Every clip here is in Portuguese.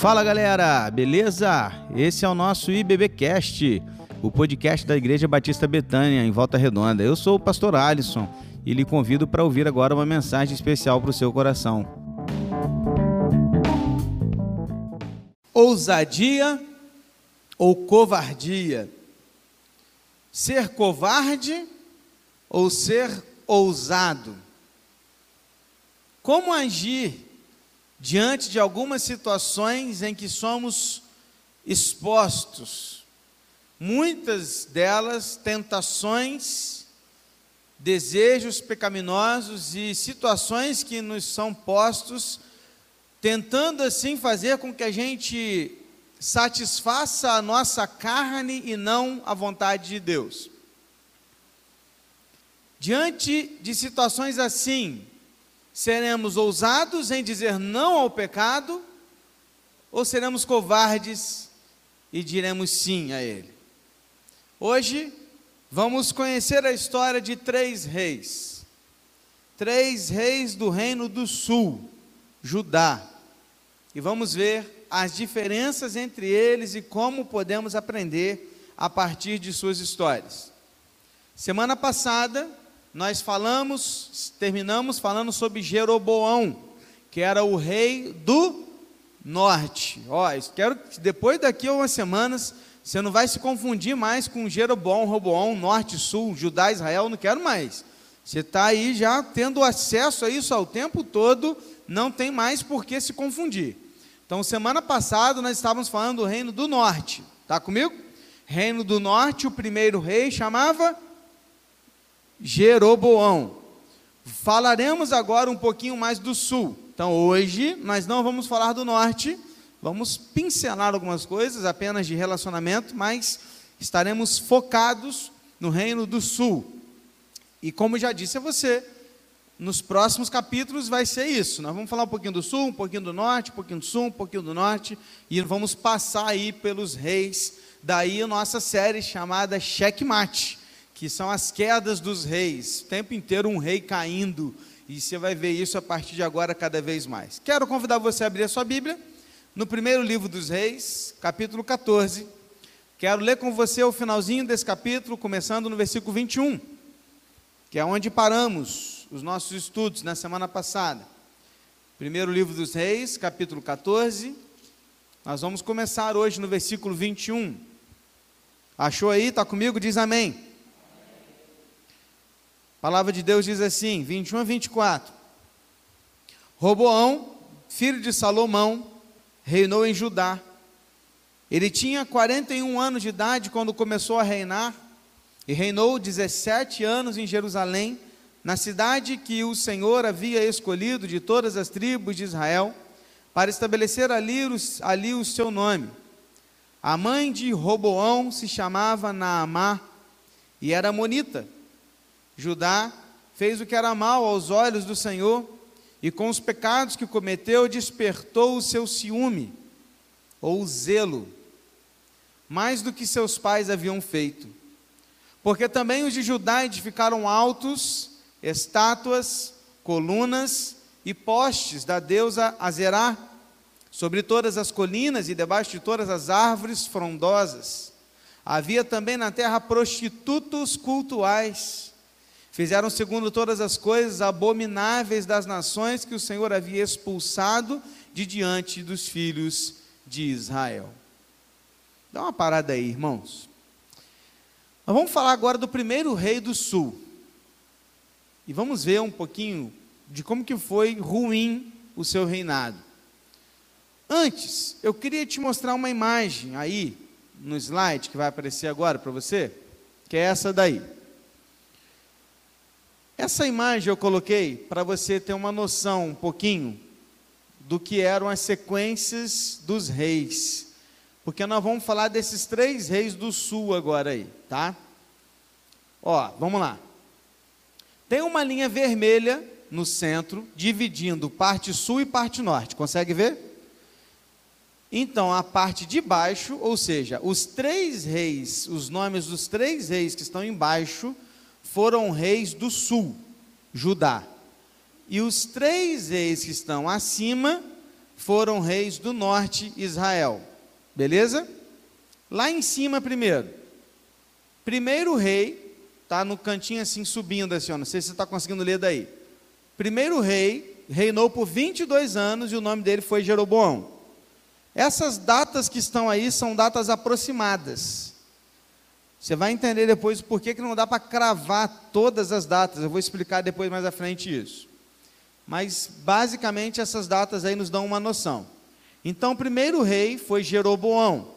Fala galera, beleza? Esse é o nosso IBBcast, o podcast da Igreja Batista Betânia, em Volta Redonda. Eu sou o pastor Alisson e lhe convido para ouvir agora uma mensagem especial para o seu coração. Ousadia ou covardia? Ser covarde ou ser ousado? Como agir diante de algumas situações em que somos expostos? Muitas delas tentações, desejos pecaminosos e situações que nos são postos, tentando assim fazer com que a gente satisfaça a nossa carne e não a vontade de Deus. Diante de situações assim, seremos ousados em dizer não ao pecado ou seremos covardes e diremos sim a ele? Hoje vamos conhecer a história de três reis. Três reis do reino do sul, Judá. E vamos ver as diferenças entre eles e como podemos aprender a partir de suas histórias. Semana passada, nós falamos, terminamos falando sobre Jeroboão, que era o rei do norte. Ó, quero que depois daqui a umas semanas você não vai se confundir mais com Jeroboão, Roboão, norte, sul, Judá, Israel, não quero mais. Você está aí já tendo acesso a isso ao tempo todo, não tem mais por que se confundir. Então, semana passada nós estávamos falando do reino do norte. Está comigo? Reino do norte, o primeiro rei chamava Jeroboão. Falaremos agora um pouquinho mais do sul. Então, hoje nós não vamos falar do norte, vamos pincelar algumas coisas apenas de relacionamento, mas estaremos focados no reino do sul. E como já disse a você, nos próximos capítulos vai ser isso. Nós vamos falar um pouquinho do sul, um pouquinho do norte, um pouquinho do sul, um pouquinho do norte, e vamos passar aí pelos reis. Daí a nossa série chamada Checkmate, que são as quedas dos reis. O tempo inteiro um rei caindo, e você vai ver isso a partir de agora cada vez mais. Quero convidar você a abrir a sua Bíblia no primeiro livro dos reis, capítulo 14. Quero ler com você o finalzinho desse capítulo, começando no versículo 21, que é onde paramos os nossos estudos na semana passada. Primeiro livro dos Reis, capítulo 14. Nós vamos começar hoje no versículo 21. Achou aí? Está comigo? Diz amém. A palavra de Deus diz assim, 21 a 24. Roboão, filho de Salomão, reinou em Judá. Ele tinha 41 anos de idade quando começou a reinar e reinou 17 anos em Jerusalém na cidade que o Senhor havia escolhido de todas as tribos de Israel, para estabelecer ali, ali o seu nome. A mãe de Roboão se chamava Naamá e era monita. Judá fez o que era mal aos olhos do Senhor e com os pecados que cometeu despertou o seu ciúme ou zelo, mais do que seus pais haviam feito. Porque também os de Judá edificaram altos estátuas, colunas e postes da deusa Azerá, sobre todas as colinas e debaixo de todas as árvores frondosas. Havia também na terra prostitutos cultuais. Fizeram segundo todas as coisas abomináveis das nações que o Senhor havia expulsado de diante dos filhos de Israel. Dá uma parada aí, irmãos. Nós vamos falar agora do primeiro rei do sul. E vamos ver um pouquinho de como que foi ruim o seu reinado. Antes, eu queria te mostrar uma imagem aí no slide que vai aparecer agora para você, que é essa daí. Essa imagem eu coloquei para você ter uma noção um pouquinho do que eram as sequências dos reis. Porque nós vamos falar desses três reis do sul agora aí, tá? Ó, vamos lá. Tem uma linha vermelha no centro, dividindo parte sul e parte norte. Consegue ver? Então, a parte de baixo, ou seja, os três reis, os nomes dos três reis que estão embaixo, foram reis do sul, Judá. E os três reis que estão acima foram reis do norte Israel. Beleza? Lá em cima primeiro. Primeiro rei, tá no cantinho assim subindo assim, ó, não sei se você está conseguindo ler daí. Primeiro rei reinou por 22 anos e o nome dele foi Jeroboão. Essas datas que estão aí são datas aproximadas. Você vai entender depois por que não dá para cravar todas as datas. Eu vou explicar depois mais à frente isso. Mas basicamente essas datas aí nos dão uma noção. Então, o primeiro rei foi Jeroboão,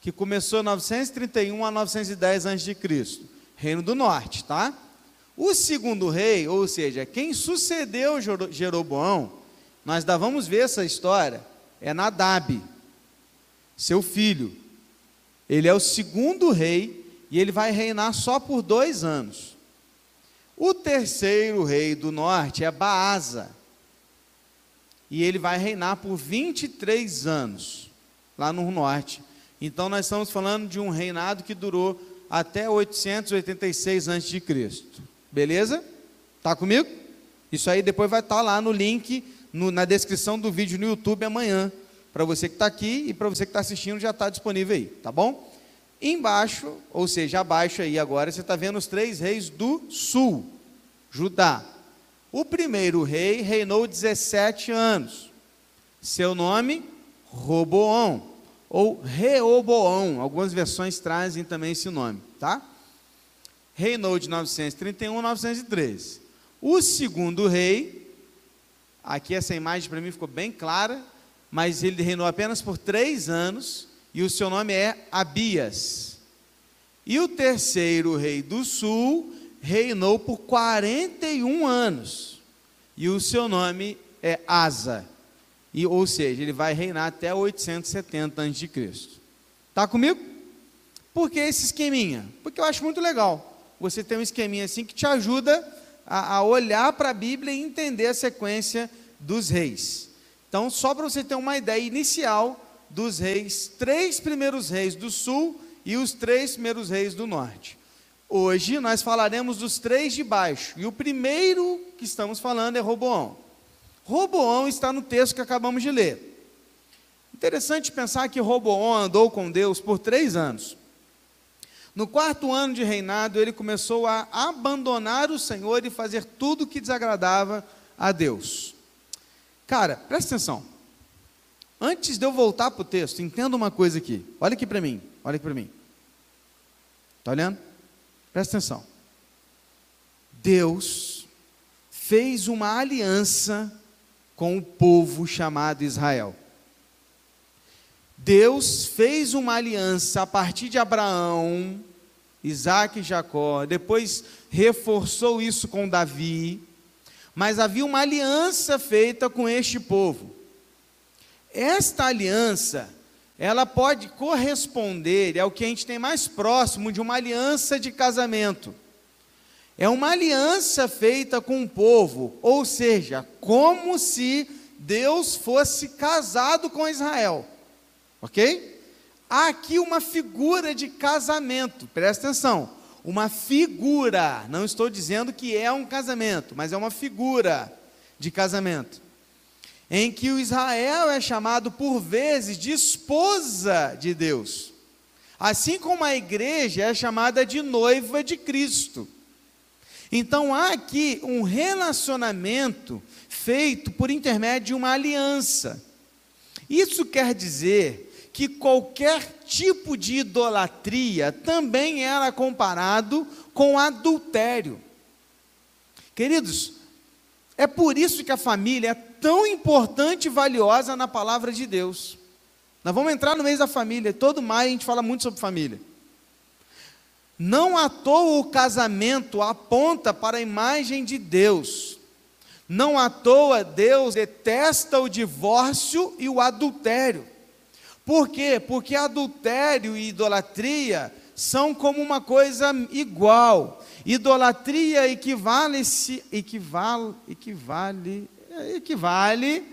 que começou 931 a 910 a.C., Reino do Norte, tá? O segundo rei, ou seja, quem sucedeu Jeroboão, nós ainda vamos ver essa história, é Nadab, seu filho. Ele é o segundo rei e ele vai reinar só por dois anos. O terceiro rei do norte é Baasa, e ele vai reinar por 23 anos, lá no norte. Então nós estamos falando de um reinado que durou até 886 a.C. Beleza? Tá comigo? Isso aí depois vai estar tá lá no link no, na descrição do vídeo no YouTube amanhã. Para você que está aqui e para você que está assistindo, já está disponível aí, tá bom? Embaixo, ou seja, abaixo aí agora, você está vendo os três reis do sul, Judá. O primeiro rei reinou 17 anos. Seu nome, Roboão, ou Reoboão. Algumas versões trazem também esse nome, tá? Reinou de 931 a 913. O segundo rei, aqui essa imagem para mim ficou bem clara, mas ele reinou apenas por três anos, e o seu nome é Abias. E o terceiro rei do sul reinou por 41 anos, e o seu nome é Asa, e, ou seja, ele vai reinar até 870 a.C. Está comigo? Por que esse esqueminha? Porque eu acho muito legal. Você tem um esqueminha assim que te ajuda a, a olhar para a Bíblia e entender a sequência dos reis. Então, só para você ter uma ideia inicial dos reis, três primeiros reis do sul e os três primeiros reis do norte. Hoje nós falaremos dos três de baixo, e o primeiro que estamos falando é Roboão. Roboão está no texto que acabamos de ler. Interessante pensar que Roboão andou com Deus por três anos. No quarto ano de reinado, ele começou a abandonar o Senhor e fazer tudo que desagradava a Deus. Cara, presta atenção. Antes de eu voltar para o texto, entenda uma coisa aqui. Olha aqui para mim. Olha aqui para mim. Está olhando? Presta atenção. Deus fez uma aliança com o povo chamado Israel. Deus fez uma aliança a partir de Abraão, Isaac e Jacó, depois reforçou isso com Davi, mas havia uma aliança feita com este povo. Esta aliança, ela pode corresponder ao que a gente tem mais próximo de uma aliança de casamento. É uma aliança feita com o povo, ou seja, como se Deus fosse casado com Israel. Ok? Há aqui uma figura de casamento, presta atenção uma figura. Não estou dizendo que é um casamento, mas é uma figura de casamento. Em que o Israel é chamado por vezes de esposa de Deus. Assim como a igreja é chamada de noiva de Cristo. Então há aqui um relacionamento feito por intermédio de uma aliança. Isso quer dizer que qualquer tipo de idolatria também era comparado com adultério. Queridos, é por isso que a família é tão importante e valiosa na palavra de Deus. Nós vamos entrar no mês da família, todo maio a gente fala muito sobre família. Não à toa o casamento aponta para a imagem de Deus. Não à toa Deus detesta o divórcio e o adultério. Por quê? Porque adultério e idolatria são como uma coisa igual. Idolatria equivale-se, equivale, equivale, equivale,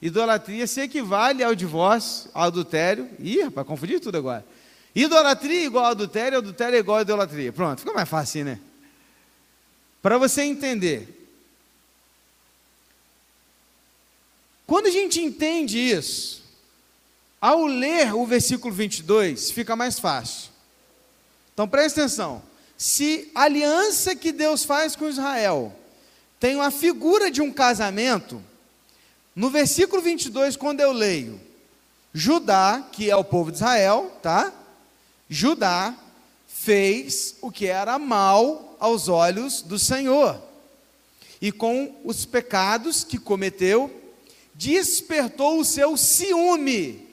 idolatria se equivale ao divórcio, ao adultério. Ih, rapaz, confundi tudo agora. Idolatria é igual adultério, adultério é igual idolatria. Pronto, ficou mais fácil, assim, né? Para você entender. Quando a gente entende isso, ao ler o versículo 22, fica mais fácil. Então preste atenção. Se a aliança que Deus faz com Israel tem uma figura de um casamento, no versículo 22, quando eu leio, Judá, que é o povo de Israel, tá? Judá fez o que era mal aos olhos do Senhor. E com os pecados que cometeu, despertou o seu ciúme.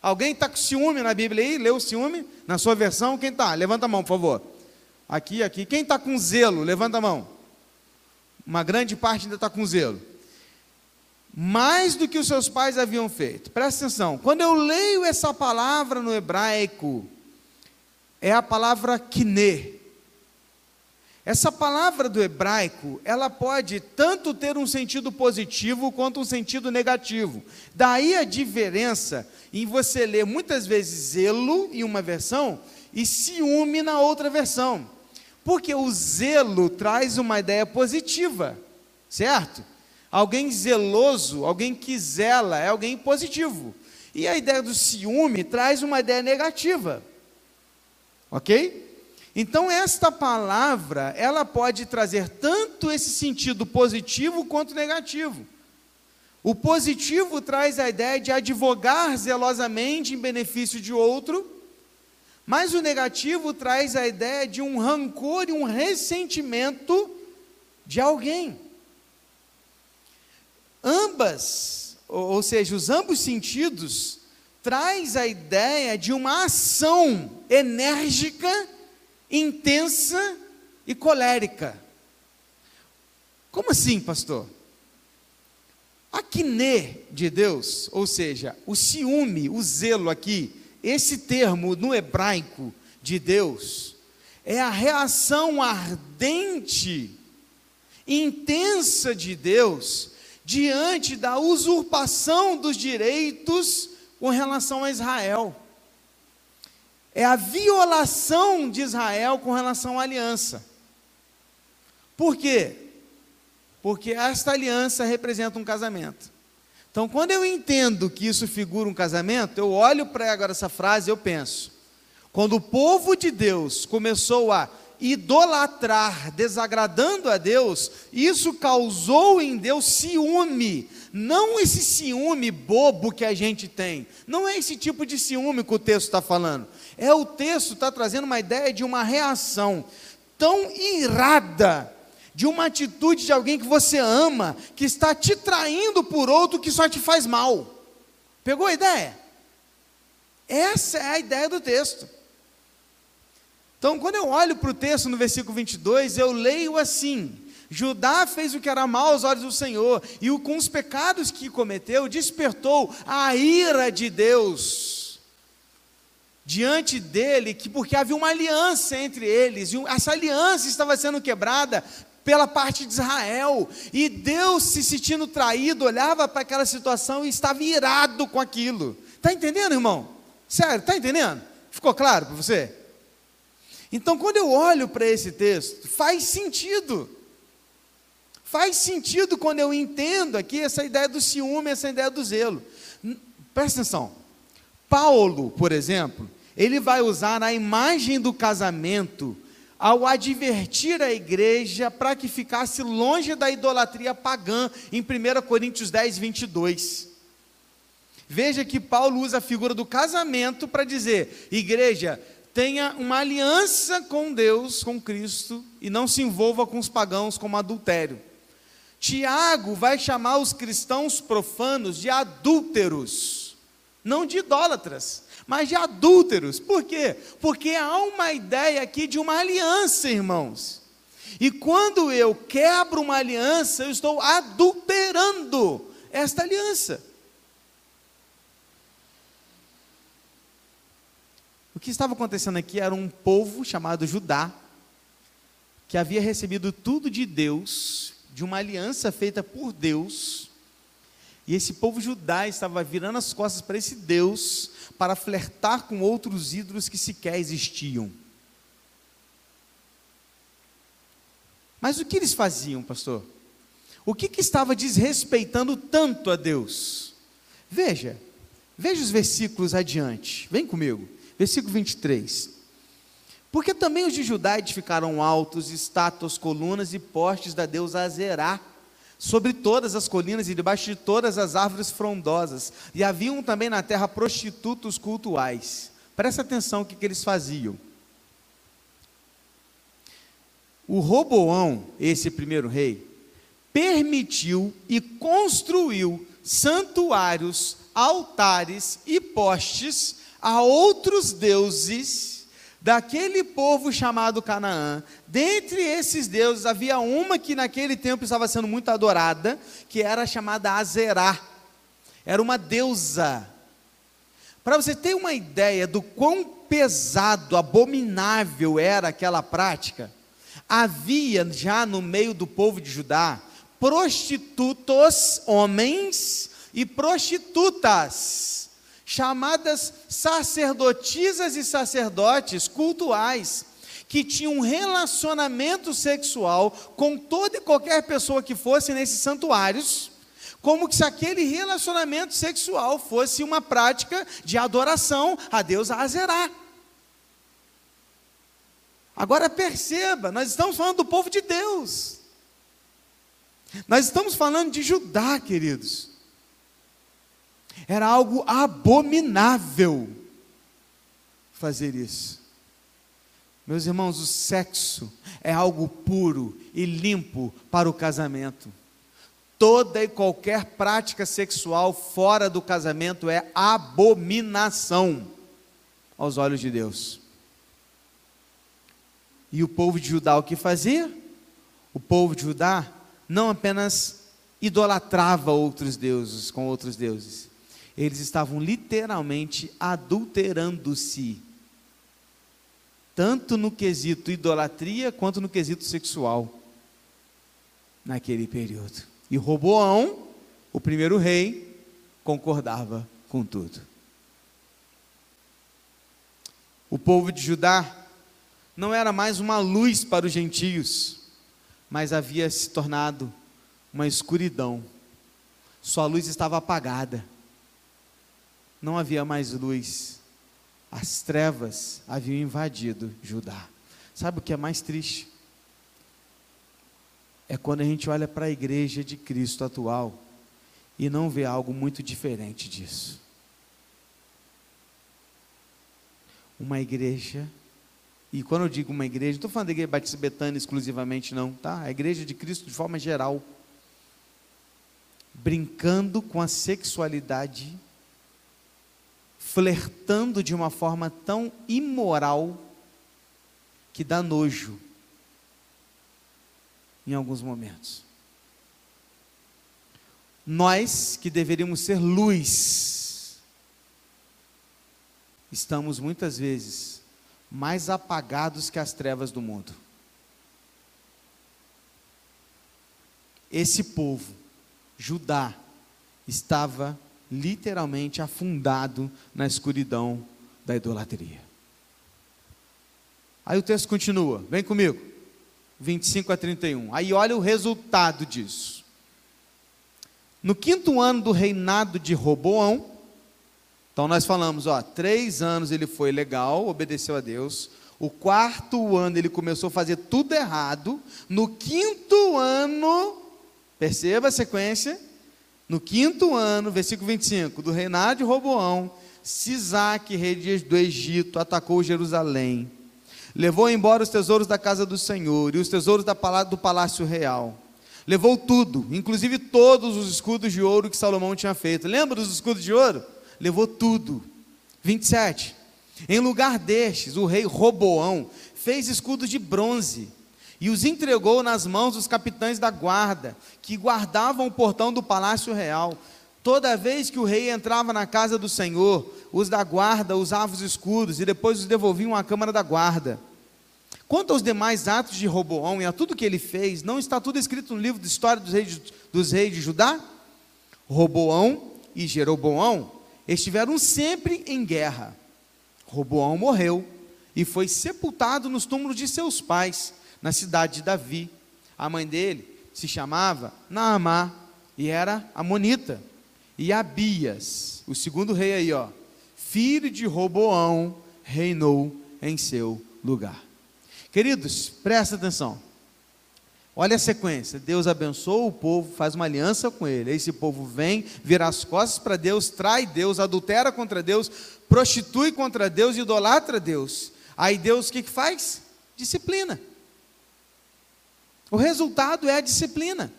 Alguém está com ciúme na Bíblia aí? Leu ciúme? Na sua versão, quem está? Levanta a mão, por favor. Aqui, aqui. Quem está com zelo? Levanta a mão. Uma grande parte ainda está com zelo mais do que os seus pais haviam feito. Presta atenção, quando eu leio essa palavra no hebraico, é a palavra kine. Essa palavra do hebraico, ela pode tanto ter um sentido positivo quanto um sentido negativo. Daí a diferença em você ler muitas vezes zelo em uma versão e ciúme na outra versão. Porque o zelo traz uma ideia positiva, certo? Alguém zeloso, alguém que zela, é alguém positivo. E a ideia do ciúme traz uma ideia negativa. Ok? Então, esta palavra, ela pode trazer tanto esse sentido positivo quanto negativo. O positivo traz a ideia de advogar zelosamente em benefício de outro, mas o negativo traz a ideia de um rancor e um ressentimento de alguém ambas, ou seja, os ambos sentidos, traz a ideia de uma ação enérgica, intensa e colérica. Como assim, pastor? A quiné de Deus, ou seja, o ciúme, o zelo aqui, esse termo no hebraico de Deus, é a reação ardente, intensa de Deus diante da usurpação dos direitos com relação a Israel. É a violação de Israel com relação à aliança. Por quê? Porque esta aliança representa um casamento. Então, quando eu entendo que isso figura um casamento, eu olho para agora essa frase e eu penso: quando o povo de Deus começou a idolatrar, desagradando a Deus, isso causou em Deus ciúme. Não esse ciúme bobo que a gente tem. Não é esse tipo de ciúme que o texto está falando. É o texto está trazendo uma ideia de uma reação tão irada de uma atitude de alguém que você ama, que está te traindo por outro que só te faz mal. Pegou a ideia? Essa é a ideia do texto. Então, quando eu olho para o texto no versículo 22, eu leio assim: Judá fez o que era mal aos olhos do Senhor, e com os pecados que cometeu, despertou a ira de Deus diante dele, que porque havia uma aliança entre eles, e essa aliança estava sendo quebrada pela parte de Israel, e Deus, se sentindo traído, olhava para aquela situação e estava irado com aquilo. Está entendendo, irmão? Sério, está entendendo? Ficou claro para você? Então, quando eu olho para esse texto, faz sentido. Faz sentido quando eu entendo aqui essa ideia do ciúme, essa ideia do zelo. Presta atenção. Paulo, por exemplo, ele vai usar a imagem do casamento ao advertir a igreja para que ficasse longe da idolatria pagã, em 1 Coríntios 10, 22. Veja que Paulo usa a figura do casamento para dizer: igreja, tenha uma aliança com Deus, com Cristo, e não se envolva com os pagãos como adultério. Tiago vai chamar os cristãos profanos de adúlteros, não de idólatras, mas de adúlteros. Por quê? Porque há uma ideia aqui de uma aliança, irmãos. E quando eu quebro uma aliança, eu estou adulterando esta aliança. que estava acontecendo aqui era um povo chamado Judá, que havia recebido tudo de Deus, de uma aliança feita por Deus, e esse povo judá estava virando as costas para esse Deus, para flertar com outros ídolos que sequer existiam. Mas o que eles faziam, pastor? O que, que estava desrespeitando tanto a Deus? Veja, veja os versículos adiante, vem comigo, versículo 23. Porque também os de Judá edificaram altos, estátuas, colunas e postes da deusa Azerá, sobre todas as colinas e debaixo de todas as árvores frondosas. E haviam também na terra prostitutos cultuais. Presta atenção o que, que eles faziam. O Roboão, esse primeiro rei, permitiu e construiu santuários, altares e postes a outros deuses daquele povo chamado Canaã, dentre esses deuses havia uma que naquele tempo estava sendo muito adorada, que era chamada Azerá. Era uma deusa. Para você ter uma ideia do quão pesado, abominável era aquela prática, havia já no meio do povo de Judá prostitutos homens e prostitutas chamadas sacerdotisas e sacerdotes cultuais, que tinham um relacionamento sexual com toda e qualquer pessoa que fosse nesses santuários, como se aquele relacionamento sexual fosse uma prática de adoração a Deus a Azerá. Agora perceba, nós estamos falando do povo de Deus. Nós estamos falando de Judá, queridos. Era algo abominável fazer isso. Meus irmãos, o sexo é algo puro e limpo para o casamento. Toda e qualquer prática sexual fora do casamento é abominação aos olhos de Deus. E o povo de Judá o que fazia? O povo de Judá não apenas idolatrava outros deuses com outros deuses, eles estavam literalmente adulterando-se, tanto no quesito idolatria quanto no quesito sexual, naquele período. E Roboão, o primeiro rei, concordava com tudo. O povo de Judá não era mais uma luz para os gentios, mas havia se tornado uma escuridão. Sua luz estava apagada não havia mais luz. As trevas haviam invadido Judá. Sabe o que é mais triste? É quando a gente olha para a igreja de Cristo atual e não vê algo muito diferente disso. Uma igreja, e quando eu digo uma igreja, não estou falando da igreja Batista exclusivamente, não, tá? A igreja de Cristo de forma geral. Brincando com a sexualidade flertando de uma forma tão imoral que dá nojo em alguns momentos. Nós que deveríamos ser luz, estamos muitas vezes mais apagados que as trevas do mundo. Esse povo, Judá, estava literalmente afundado na escuridão da idolatria. Aí o texto continua, vem comigo, 25 a 31. Aí olha o resultado disso. No quinto ano do reinado de Roboão, então nós falamos, ó, três anos ele foi legal, obedeceu a Deus. O quarto ano ele começou a fazer tudo errado. No quinto ano, perceba a sequência, no quinto ano, versículo 25, do reinado de Roboão, Sisaque, rei do Egito, atacou Jerusalém. Levou embora os tesouros da casa do Senhor e os tesouros do palácio real. Levou tudo, inclusive todos os escudos de ouro que Salomão tinha feito. Lembra dos escudos de ouro? Levou tudo. 27. Em lugar destes, o rei Roboão fez escudos de bronze e os entregou nas mãos dos capitães da guarda, que guardavam o portão do palácio real. Toda vez que o rei entrava na casa do Senhor, os da guarda usavam os escudos e depois os devolviam à câmara da guarda. Quanto aos demais atos de Roboão e a tudo que ele fez, não está tudo escrito no livro de história dos reis, dos reis de Judá? Roboão e Jeroboão estiveram sempre em guerra. Roboão morreu e foi sepultado nos túmulos de seus pais na cidade de Davi. A mãe dele se chamava Naamá e era amonita. E Abias, o segundo rei aí, ó, filho de Roboão, reinou em seu lugar. Queridos, presta atenção. Olha a sequência. Deus abençoa o povo, faz uma aliança com ele. Esse povo vem, vira as costas para Deus, trai Deus, adultera contra Deus, prostitui contra Deus, idolatra Deus. Aí Deus o que, que faz? Disciplina. O resultado é a disciplina.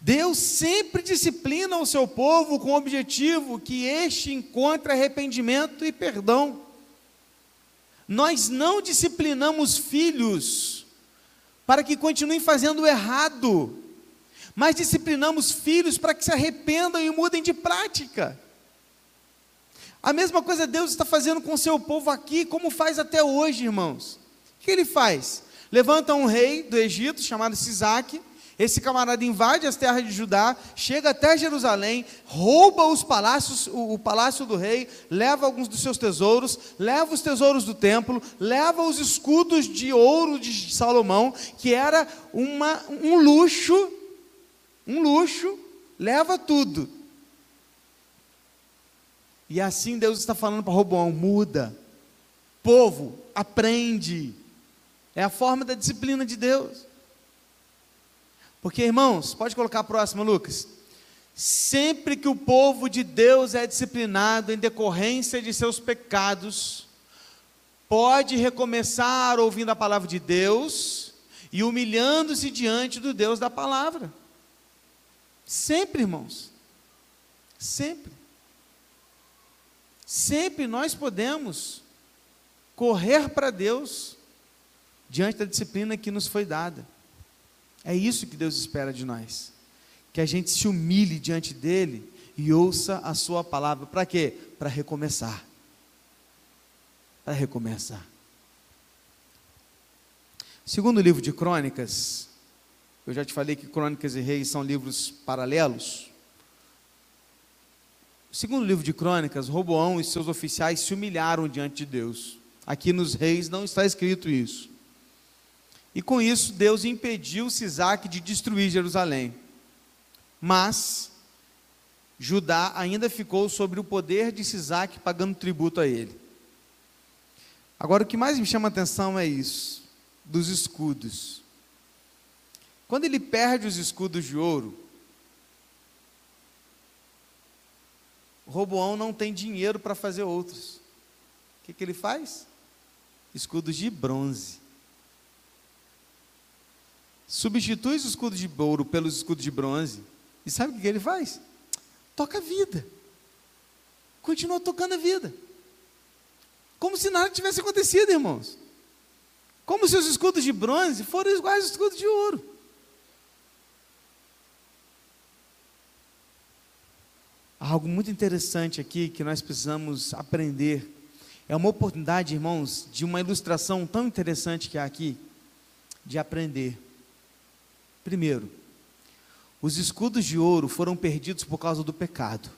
Deus sempre disciplina o seu povo com o objetivo que este encontre arrependimento e perdão. Nós não disciplinamos filhos para que continuem fazendo o errado, mas disciplinamos filhos para que se arrependam e mudem de prática. A mesma coisa Deus está fazendo com o seu povo aqui, como faz até hoje, irmãos. O que ele faz? Levanta um rei do Egito chamado Sisaque esse camarada invade as terras de Judá, chega até Jerusalém, rouba os palácios, o, o, palácio do rei, leva alguns dos seus tesouros, leva os tesouros do templo, leva os escudos de ouro de Salomão, que era uma, um luxo, um luxo, leva tudo. E assim Deus está falando para Roboão: muda, povo, aprende. É a forma da disciplina de Deus. Porque, irmãos, pode colocar a próxima, Lucas. Sempre que o povo de Deus é disciplinado em decorrência de seus pecados, pode recomeçar ouvindo a palavra de Deus e humilhando-se diante do Deus da palavra. Sempre, irmãos. Sempre. Sempre nós podemos correr para Deus diante da disciplina que nos foi dada. É isso que Deus espera de nós. Que a gente se humilhe diante dele e ouça a sua palavra. Para quê? Para recomeçar. Para recomeçar. Segundo livro de Crônicas, eu já te falei que Crônicas e Reis são livros paralelos. Segundo livro de Crônicas, Roboão e seus oficiais se humilharam diante de Deus. Aqui nos Reis não está escrito isso. E com isso, Deus impediu Sisaque de destruir Jerusalém. Mas Judá ainda ficou sobre o poder de Sisaque, pagando tributo a ele. Agora, o que mais me chama a atenção é isso, dos escudos. Quando ele perde os escudos de ouro, Roboão não tem dinheiro para fazer outros. O que, que ele faz? Escudos de bronze substitui os escudos de ouro pelos escudos de bronze. E sabe o que ele faz? Toca a vida. Continua tocando a vida. Como se nada tivesse acontecido, irmãos. Como se os escudos de bronze foram iguais aos escudos de ouro. Há algo muito interessante aqui que nós precisamos aprender. É uma oportunidade, irmãos, de uma ilustração tão interessante que há aqui, de aprender. Primeiro, os escudos de ouro foram perdidos por causa do pecado.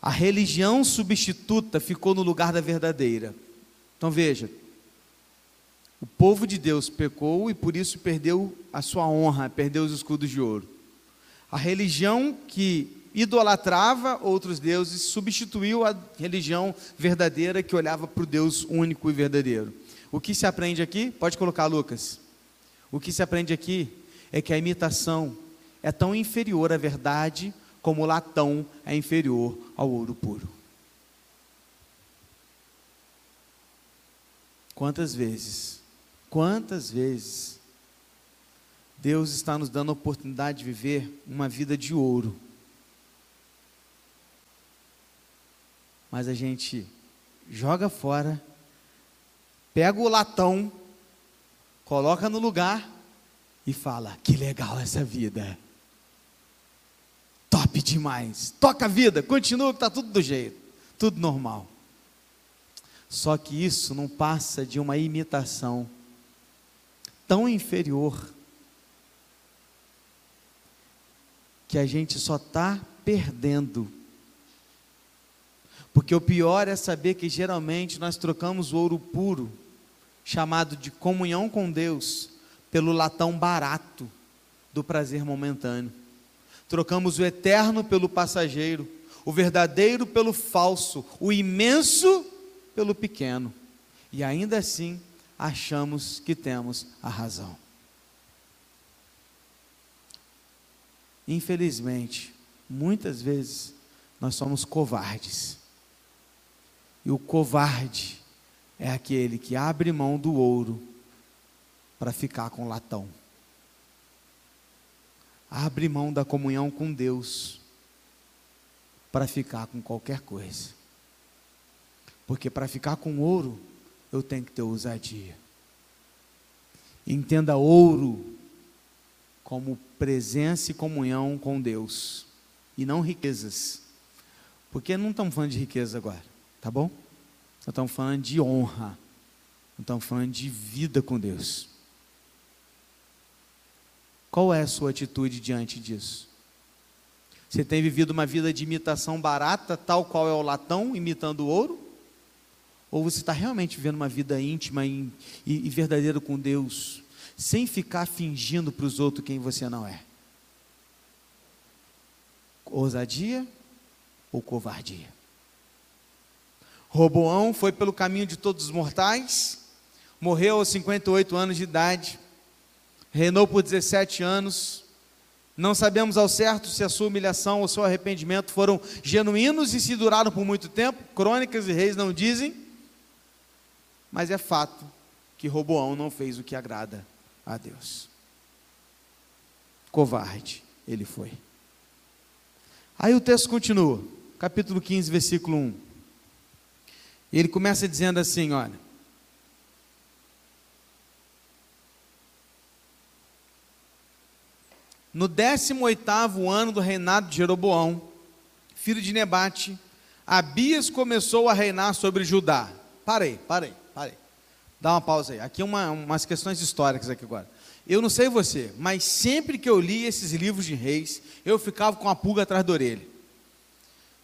A religião substituta ficou no lugar da verdadeira. Então veja, o povo de Deus pecou e por isso perdeu a sua honra, perdeu os escudos de ouro. A religião que idolatrava outros deuses substituiu a religião verdadeira que olhava para o Deus único e verdadeiro. O que se aprende aqui? Pode colocar, Lucas. O que se aprende aqui é que a imitação é tão inferior à verdade como o latão é inferior ao ouro puro. Quantas vezes, quantas vezes Deus está nos dando a oportunidade de viver uma vida de ouro, mas a gente joga fora, pega o latão coloca no lugar e fala: que legal essa vida. Top demais. Toca a vida, continua que está tudo do jeito, tudo normal. Só que isso não passa de uma imitação tão inferior que a gente só está perdendo. Porque o pior é saber que geralmente nós trocamos o ouro puro chamado de comunhão com Deus, pelo latão barato do prazer momentâneo. Trocamos o eterno pelo passageiro, o verdadeiro pelo falso, o imenso pelo pequeno. E ainda assim achamos que temos a razão. Infelizmente, muitas vezes nós somos covardes. E o covarde é aquele que abre mão do ouro para ficar com latão. Abre mão da comunhão com Deus para ficar com qualquer coisa. Porque para ficar com ouro, eu tenho que ter ousadia. Entenda ouro como presença e comunhão com Deus, e não riquezas. Porque não estamos falando de riqueza agora, tá bom? Nós estamos falando de honra, nós estamos falando de vida com Deus. Qual é a sua atitude diante disso? Você tem vivido uma vida de imitação barata, tal qual é o latão, imitando o ouro? Ou você está realmente vivendo uma vida íntima e, e, e verdadeira com Deus, sem ficar fingindo para os outros quem você não é? Ousadia ou covardia? Roboão foi pelo caminho de todos os mortais, morreu aos 58 anos de idade, reinou por 17 anos. Não sabemos ao certo se a sua humilhação ou seu arrependimento foram genuínos e se duraram por muito tempo. Crônicas e reis não dizem. Mas é fato que Roboão não fez o que agrada a Deus. Covarde ele foi. Aí o texto continua, capítulo 15, versículo 1. E ele começa dizendo assim: olha. No 18 ano do reinado de Jeroboão, filho de Nebate, Abias começou a reinar sobre Judá. Parei, parei, parei. Dá uma pausa aí. Aqui uma, umas questões históricas aqui agora. Eu não sei você, mas sempre que eu li esses livros de reis, eu ficava com a pulga atrás da orelha.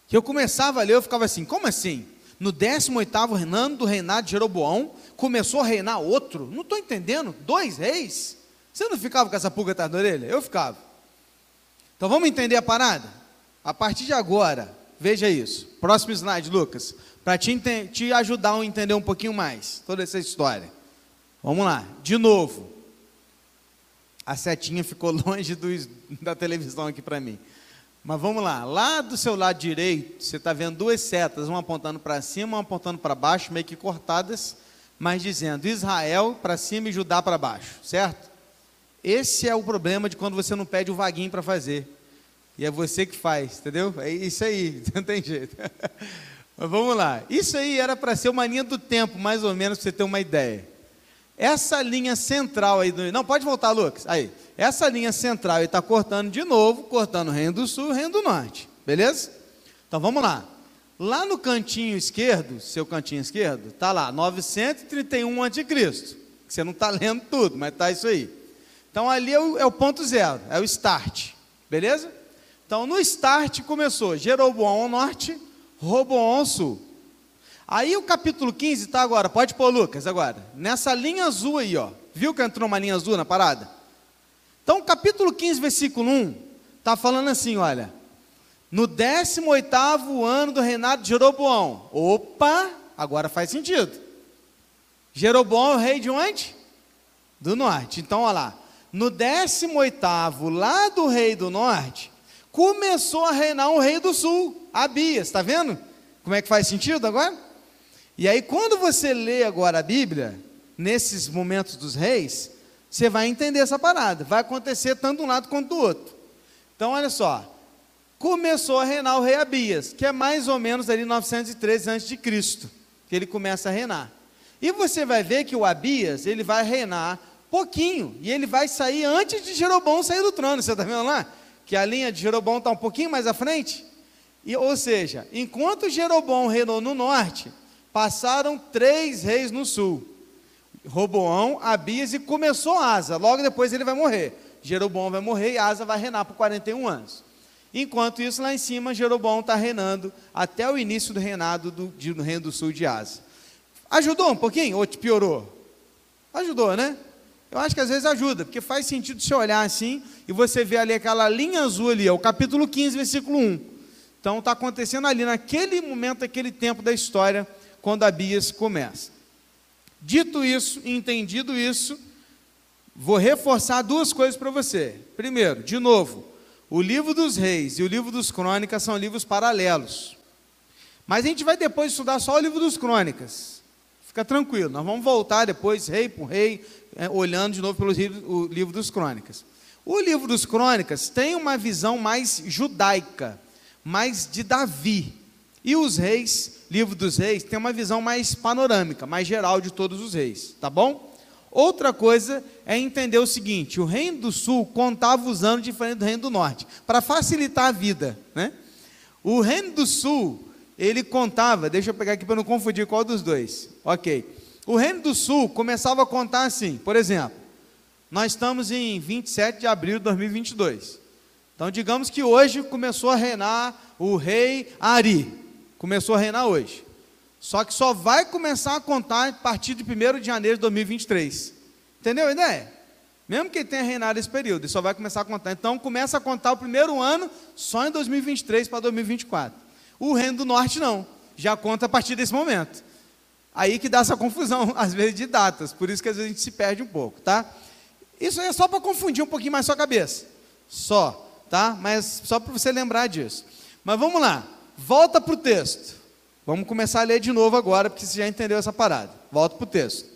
Que eu começava a ler, eu ficava assim, como assim? No 18º reinado do reinado de Jeroboão, começou a reinar outro? Não estou entendendo, dois reis? Você não ficava com essa pulga atrás da orelha? Eu ficava. Então vamos entender a parada? A partir de agora, veja isso. Próximo slide, Lucas. Para te, te ajudar a entender um pouquinho mais toda essa história. Vamos lá, de novo. A setinha ficou longe do, da televisão aqui para mim. Mas vamos lá, lá do seu lado direito, você está vendo duas setas, uma apontando para cima, uma apontando para baixo, meio que cortadas, mas dizendo Israel para cima e Judá para baixo, certo? Esse é o problema de quando você não pede o vaguinho para fazer. E é você que faz, entendeu? É isso aí, não tem jeito. Mas vamos lá. Isso aí era para ser uma linha do tempo, mais ou menos, para você ter uma ideia. Essa linha central aí do. Não, pode voltar, Lucas. Aí. Essa linha central está cortando de novo, cortando o Reino do Sul e o Reino do Norte. Beleza? Então vamos lá. Lá no cantinho esquerdo, seu cantinho esquerdo, está lá, 931 a.C. Você não está lendo tudo, mas está isso aí. Então ali é o, é o ponto zero, é o start, beleza? Então no start começou Jeroboão norte, Roboão sul. Aí o capítulo 15 está agora, pode pôr Lucas agora, nessa linha azul aí, ó. Viu que entrou uma linha azul na parada? Então, capítulo 15, versículo 1, está falando assim: olha, no 18 ano do reinado de Jeroboão. Opa, agora faz sentido. Jeroboão é o rei de onde? Do norte. Então, olha lá no 18 lá do rei do norte, começou a reinar um rei do sul, Abias, está vendo? Como é que faz sentido agora? E aí, quando você lê agora a Bíblia, nesses momentos dos reis, você vai entender essa parada. Vai acontecer tanto de um lado quanto do outro. Então, olha só. Começou a reinar o rei Abias, que é mais ou menos ali 913 a.C., que ele começa a reinar. E você vai ver que o Abias, ele vai reinar pouquinho. E ele vai sair antes de Jeroboão sair do trono. Você está vendo lá? Que a linha de Jeroboão está um pouquinho mais à frente. E, ou seja, enquanto Jeroboão reinou no norte, passaram três reis no sul. Roboão, Abias e começou Asa. Logo depois ele vai morrer. Jeroboão vai morrer e Asa vai reinar por 41 anos. Enquanto isso, lá em cima, Jeroboão está reinando até o início do reinado do, do Reino do Sul de Asa. Ajudou um pouquinho ou te piorou? Ajudou, né? Eu acho que às vezes ajuda, porque faz sentido você olhar assim e você ver ali aquela linha azul ali, é o capítulo 15, versículo 1. Então está acontecendo ali naquele momento, aquele tempo da história, quando Abias começa. Dito isso, entendido isso, vou reforçar duas coisas para você. Primeiro, de novo, o livro dos reis e o livro dos crônicas são livros paralelos. Mas a gente vai depois estudar só o livro dos crônicas. Fica tranquilo, nós vamos voltar depois, rei por rei, é, olhando de novo pelo livro dos crônicas. O livro dos crônicas tem uma visão mais judaica, mais de Davi. E os reis, livro dos reis, tem uma visão mais panorâmica, mais geral de todos os reis, tá bom? Outra coisa é entender o seguinte: o reino do sul contava os anos diferente do reino do norte, para facilitar a vida, né? O reino do sul, ele contava, deixa eu pegar aqui para não confundir qual dos dois. Ok. O Reino do Sul começava a contar assim, por exemplo, nós estamos em 27 de abril de 2022. Então, digamos que hoje começou a reinar o rei Ari. Começou a reinar hoje. Só que só vai começar a contar a partir de 1 de janeiro de 2023. Entendeu a ideia? Mesmo que ele tenha reinado esse período, ele só vai começar a contar. Então, começa a contar o primeiro ano só em 2023 para 2024. O Reino do Norte não. Já conta a partir desse momento. Aí que dá essa confusão, às vezes, de datas. Por isso que às vezes a gente se perde um pouco, tá? Isso aí é só para confundir um pouquinho mais sua cabeça. Só, tá? Mas só para você lembrar disso. Mas vamos lá. Volta para o texto. Vamos começar a ler de novo agora, porque você já entendeu essa parada. Volta para o texto.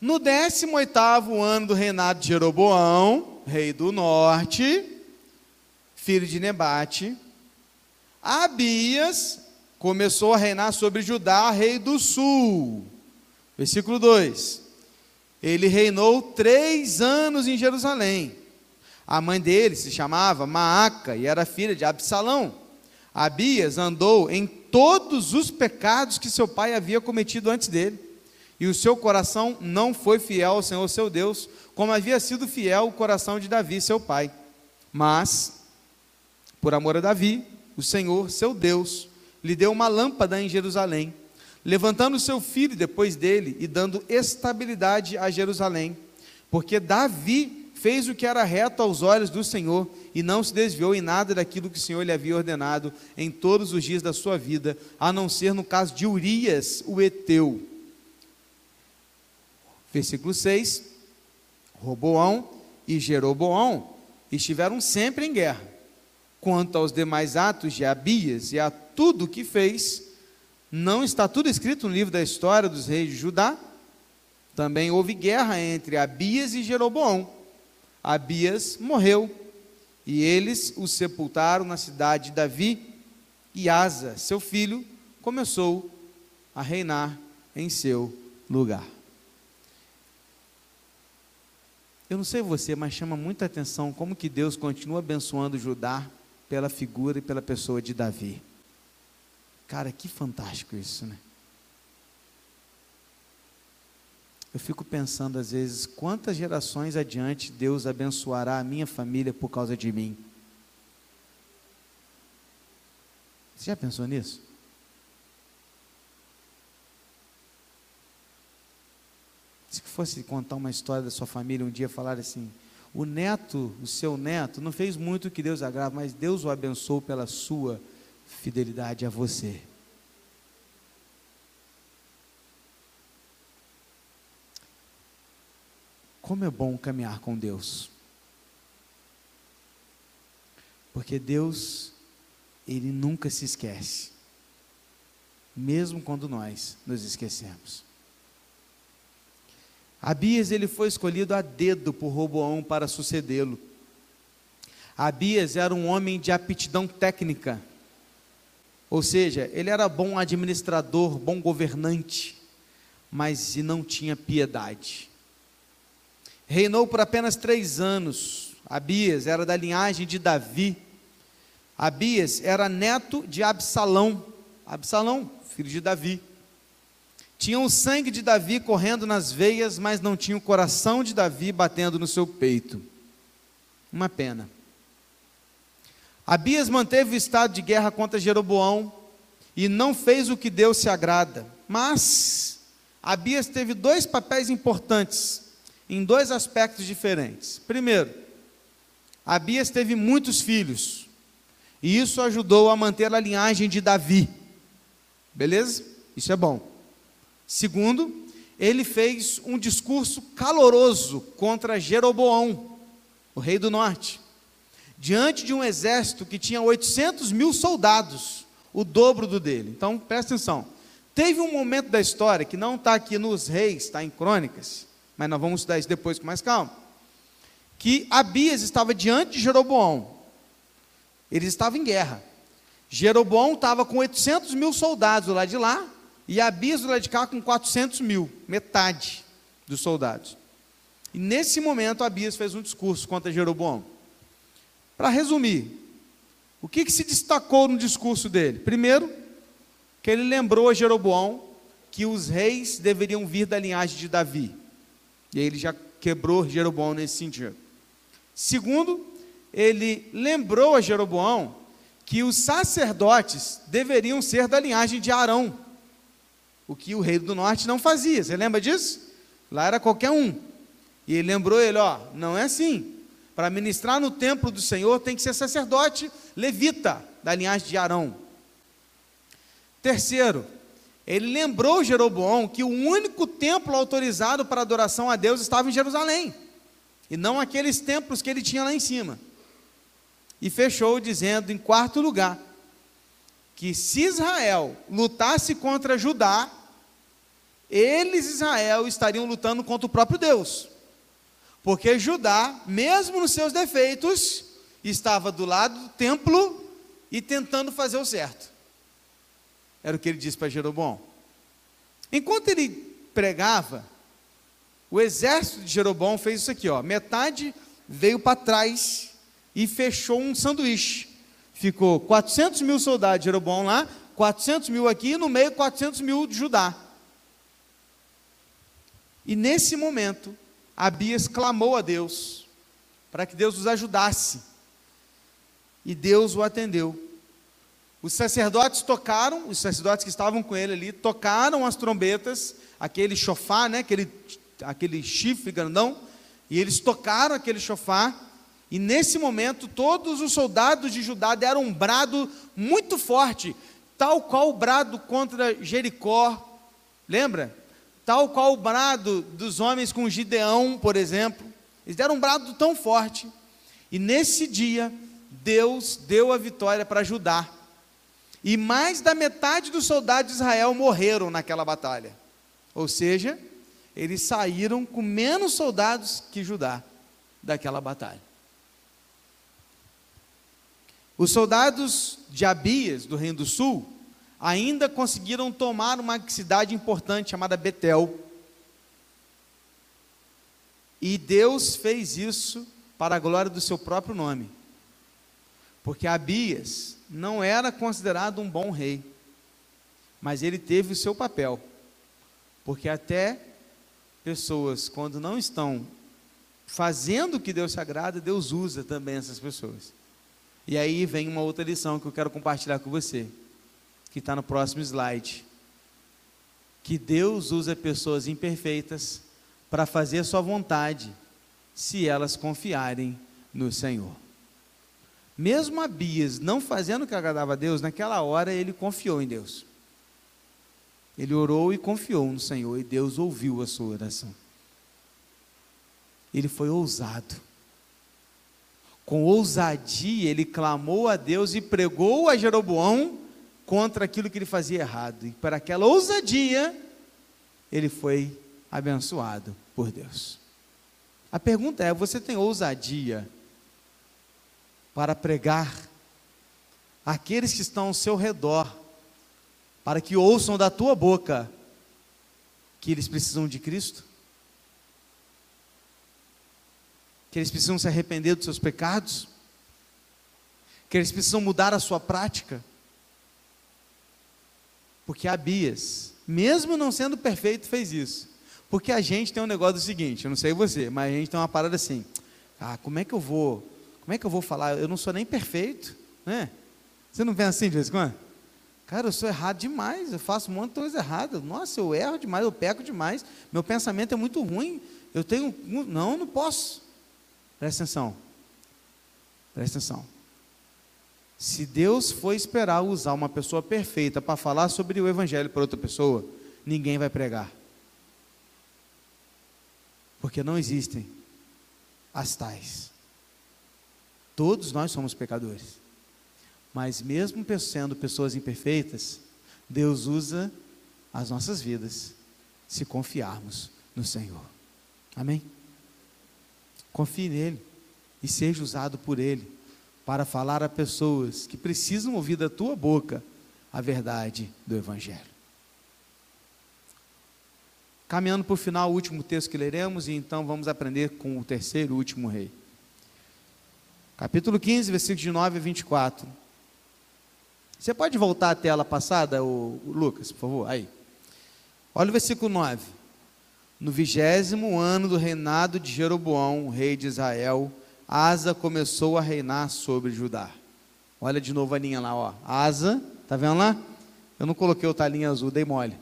No 18 ano do reinado de Jeroboão, rei do norte, filho de Nebate, Abias, começou a reinar sobre Judá, rei do sul. Versículo 2: Ele reinou três anos em Jerusalém. A mãe dele se chamava Maaca e era filha de Absalão. Abias andou em todos os pecados que seu pai havia cometido antes dele, e o seu coração não foi fiel ao Senhor seu Deus, como havia sido fiel o coração de Davi, seu pai. Mas, por amor a Davi, o Senhor, seu Deus, lhe deu uma lâmpada em Jerusalém, levantando seu filho depois dele e dando estabilidade a Jerusalém, porque Davi fez o que era reto aos olhos do Senhor e não se desviou em nada daquilo que o Senhor lhe havia ordenado em todos os dias da sua vida, a não ser no caso de Urias, o Eteu. Versículo 6: Roboão e Jeroboão estiveram sempre em guerra. Quanto aos demais atos de Abias e a tudo o que fez, não está tudo escrito no livro da história dos reis de Judá? Também houve guerra entre Abias e Jeroboão. Abias morreu e eles o sepultaram na cidade de Davi, e Asa, seu filho, começou a reinar em seu lugar. Eu não sei você, mas chama muita atenção como que Deus continua abençoando Judá pela figura e pela pessoa de Davi. Cara, que fantástico isso, né? Eu fico pensando às vezes quantas gerações adiante Deus abençoará a minha família por causa de mim. Você já pensou nisso? Se fosse contar uma história da sua família um dia falar assim, o neto, o seu neto, não fez muito que Deus agrava, mas Deus o abençoou pela sua fidelidade a você. Como é bom caminhar com Deus. Porque Deus, Ele nunca se esquece, mesmo quando nós nos esquecemos. Abias ele foi escolhido a dedo por Roboão para sucedê-lo. Abias era um homem de aptidão técnica, ou seja, ele era bom administrador, bom governante, mas não tinha piedade. Reinou por apenas três anos. Abias era da linhagem de Davi. Abias era neto de Absalão. Absalão, filho de Davi. Tinha o sangue de Davi correndo nas veias, mas não tinha o coração de Davi batendo no seu peito. Uma pena. Abias manteve o estado de guerra contra Jeroboão e não fez o que Deus se agrada. Mas Abias teve dois papéis importantes, em dois aspectos diferentes. Primeiro, Abias teve muitos filhos, e isso ajudou a manter a linhagem de Davi. Beleza? Isso é bom. Segundo, ele fez um discurso caloroso contra Jeroboão, o rei do norte, diante de um exército que tinha 800 mil soldados, o dobro do dele. Então, presta atenção. Teve um momento da história que não está aqui nos reis, está em crônicas, mas nós vamos estudar isso depois com mais calma. Que Abias estava diante de Jeroboão. Eles estavam em guerra. Jeroboão estava com 800 mil soldados lá de lá, e Abias do lado de cá com 400 mil, metade dos soldados. E nesse momento Abias fez um discurso contra Jeroboão. Para resumir, o que, que se destacou no discurso dele? Primeiro, que ele lembrou a Jeroboão que os reis deveriam vir da linhagem de Davi. E aí ele já quebrou Jeroboão nesse sentido. Segundo, ele lembrou a Jeroboão que os sacerdotes deveriam ser da linhagem de Arão o que o rei do norte não fazia. Você lembra disso? Lá era qualquer um. E ele lembrou ele, ó, não é assim. Para ministrar no templo do Senhor tem que ser sacerdote levita da linhagem de Arão. Terceiro, ele lembrou Jeroboão que o único templo autorizado para adoração a Deus estava em Jerusalém, e não aqueles templos que ele tinha lá em cima. E fechou dizendo, em quarto lugar, que se Israel lutasse contra Judá, eles, Israel, estariam lutando contra o próprio Deus. Porque Judá, mesmo nos seus defeitos, estava do lado do templo e tentando fazer o certo. Era o que ele disse para Jeroboão. Enquanto ele pregava, o exército de Jeroboão fez isso aqui, ó. Metade veio para trás e fechou um sanduíche. Ficou 400 mil soldados de Jeroboão lá, 400 mil aqui, e no meio 400 mil de Judá. E nesse momento, Abias clamou a Deus para que Deus os ajudasse. E Deus o atendeu. Os sacerdotes tocaram, os sacerdotes que estavam com ele ali, tocaram as trombetas, aquele chofar, né, aquele, aquele chifre grandão, e eles tocaram aquele chofar, e nesse momento todos os soldados de Judá deram um brado muito forte, tal qual o brado contra Jericó. Lembra? tal qual o brado dos homens com Gideão, por exemplo. Eles deram um brado tão forte. E nesse dia, Deus deu a vitória para Judá. E mais da metade dos soldados de Israel morreram naquela batalha. Ou seja, eles saíram com menos soldados que Judá daquela batalha. Os soldados de Abias, do Reino do Sul, ainda conseguiram tomar uma cidade importante chamada Betel. E Deus fez isso para a glória do seu próprio nome. Porque Abias não era considerado um bom rei, mas ele teve o seu papel. Porque até pessoas, quando não estão fazendo o que Deus agrada, Deus usa também essas pessoas. E aí vem uma outra lição que eu quero compartilhar com você que está no próximo slide. Que Deus usa pessoas imperfeitas para fazer a sua vontade, se elas confiarem no Senhor. Mesmo Abias não fazendo o que agradava a Deus, naquela hora ele confiou em Deus. Ele orou e confiou no Senhor, e Deus ouviu a sua oração. Ele foi ousado. Com ousadia, ele clamou a Deus e pregou a Jeroboão contra aquilo que ele fazia errado. E para aquela ousadia, ele foi abençoado por Deus. A pergunta é: você tem ousadia para pregar aqueles que estão ao seu redor, para que ouçam da tua boca que eles precisam de Cristo? Que eles precisam se arrepender dos seus pecados? Que eles precisam mudar a sua prática? Porque Abias, mesmo não sendo perfeito, fez isso. Porque a gente tem um negócio do seguinte, eu não sei você, mas a gente tem uma parada assim. Ah, como é que eu vou? Como é que eu vou falar? Eu não sou nem perfeito, né? Você não pensa assim de vez em quando? Cara, eu sou errado demais, eu faço um monte de coisa errada. Nossa, eu erro demais, eu peco demais. Meu pensamento é muito ruim. Eu tenho. Não, não posso. Presta atenção. Presta atenção. Se Deus for esperar usar uma pessoa perfeita para falar sobre o Evangelho para outra pessoa, ninguém vai pregar. Porque não existem as tais. Todos nós somos pecadores. Mas mesmo sendo pessoas imperfeitas, Deus usa as nossas vidas se confiarmos no Senhor. Amém? Confie nele e seja usado por ele para falar a pessoas que precisam ouvir da tua boca a verdade do Evangelho. Caminhando para o final, o último texto que leremos, e então vamos aprender com o terceiro último rei. Capítulo 15, versículos de 9 a 24. Você pode voltar à tela passada, o, o Lucas, por favor? Aí. Olha o versículo 9. No vigésimo ano do reinado de Jeroboão, rei de Israel, Asa começou a reinar sobre Judá. Olha de novo a linha lá, ó. Asa, tá vendo lá? Eu não coloquei outra linha azul, dei mole.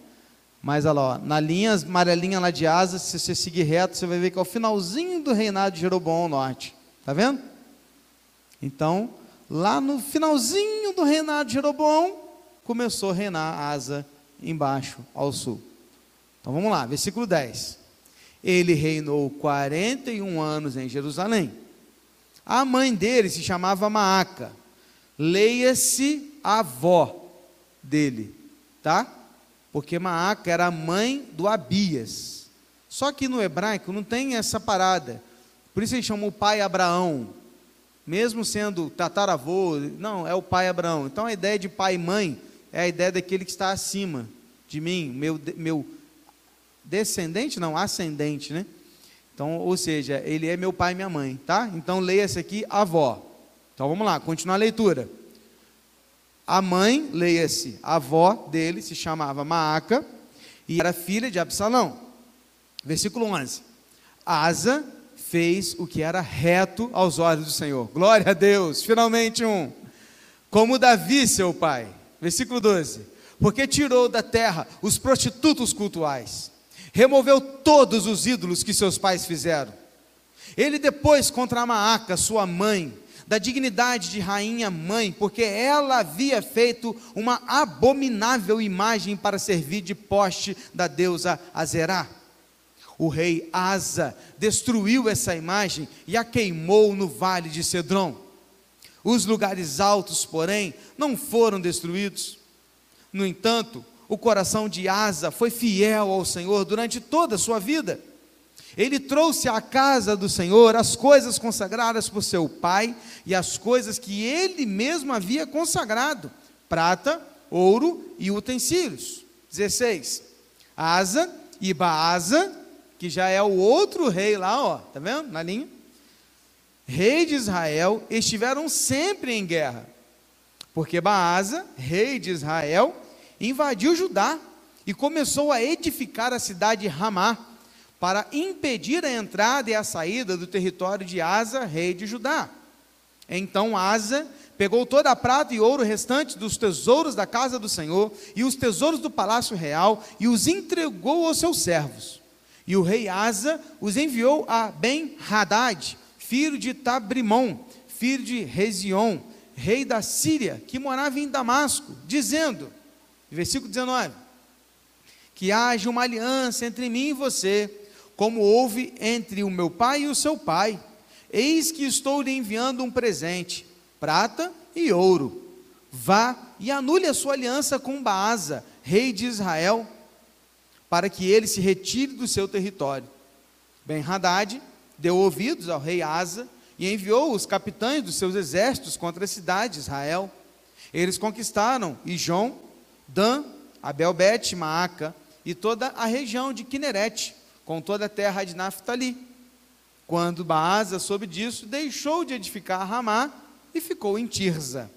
Mas olha lá, ó, na linha amarelinha lá de Asa, se você seguir reto, você vai ver que é o finalzinho do reinado de Jeroboão ao norte. Tá vendo? Então, lá no finalzinho do reinado de Jeroboão, começou a reinar Asa embaixo, ao sul. Então vamos lá, versículo 10. Ele reinou 41 anos em Jerusalém a mãe dele se chamava Maaca. Leia-se a avó dele, tá? Porque Maaca era a mãe do Abias. Só que no hebraico não tem essa parada. Por isso ele chamou o pai Abraão. Mesmo sendo tataravô, não, é o pai Abraão. Então a ideia de pai e mãe é a ideia daquele que está acima de mim, meu, meu descendente, não, ascendente, né? Então, ou seja, ele é meu pai e minha mãe, tá? Então leia esse aqui, avó. Então vamos lá, continuar a leitura. A mãe, leia-se, a avó dele se chamava Maaca e era filha de Absalão. Versículo 11. Asa fez o que era reto aos olhos do Senhor. Glória a Deus, finalmente um. Como Davi, seu pai. Versículo 12. Porque tirou da terra os prostitutos cultuais removeu todos os ídolos que seus pais fizeram. Ele depois contra Maaca, sua mãe, da dignidade de rainha mãe, porque ela havia feito uma abominável imagem para servir de poste da deusa Azerá. O rei Asa destruiu essa imagem e a queimou no vale de Cedron. Os lugares altos, porém, não foram destruídos. No entanto, o coração de Asa foi fiel ao Senhor durante toda a sua vida. Ele trouxe à casa do Senhor as coisas consagradas por seu pai e as coisas que ele mesmo havia consagrado: prata, ouro e utensílios. 16. Asa e Baasa, que já é o outro rei lá, ó, tá vendo? Na linha. Rei de Israel, estiveram sempre em guerra. Porque Baasa, rei de Israel, invadiu Judá e começou a edificar a cidade de Ramá para impedir a entrada e a saída do território de Asa, rei de Judá. Então Asa pegou toda a prata e ouro restante dos tesouros da casa do Senhor e os tesouros do palácio real e os entregou aos seus servos. E o rei Asa os enviou a Ben-Hadad, filho de Tabrimon, filho de Rezion, rei da Síria, que morava em Damasco, dizendo: Versículo 19: Que haja uma aliança entre mim e você, como houve entre o meu pai e o seu pai. Eis que estou lhe enviando um presente, prata e ouro. Vá e anule a sua aliança com Baasa, rei de Israel, para que ele se retire do seu território. Ben-Hadad deu ouvidos ao rei Asa e enviou os capitães dos seus exércitos contra a cidade de Israel. Eles conquistaram Ijon, Dan, Abelbet, Maaca e toda a região de Kineret, com toda a terra de Naphtali. Quando Baasa soube disso, deixou de edificar Ramá e ficou em Tirza.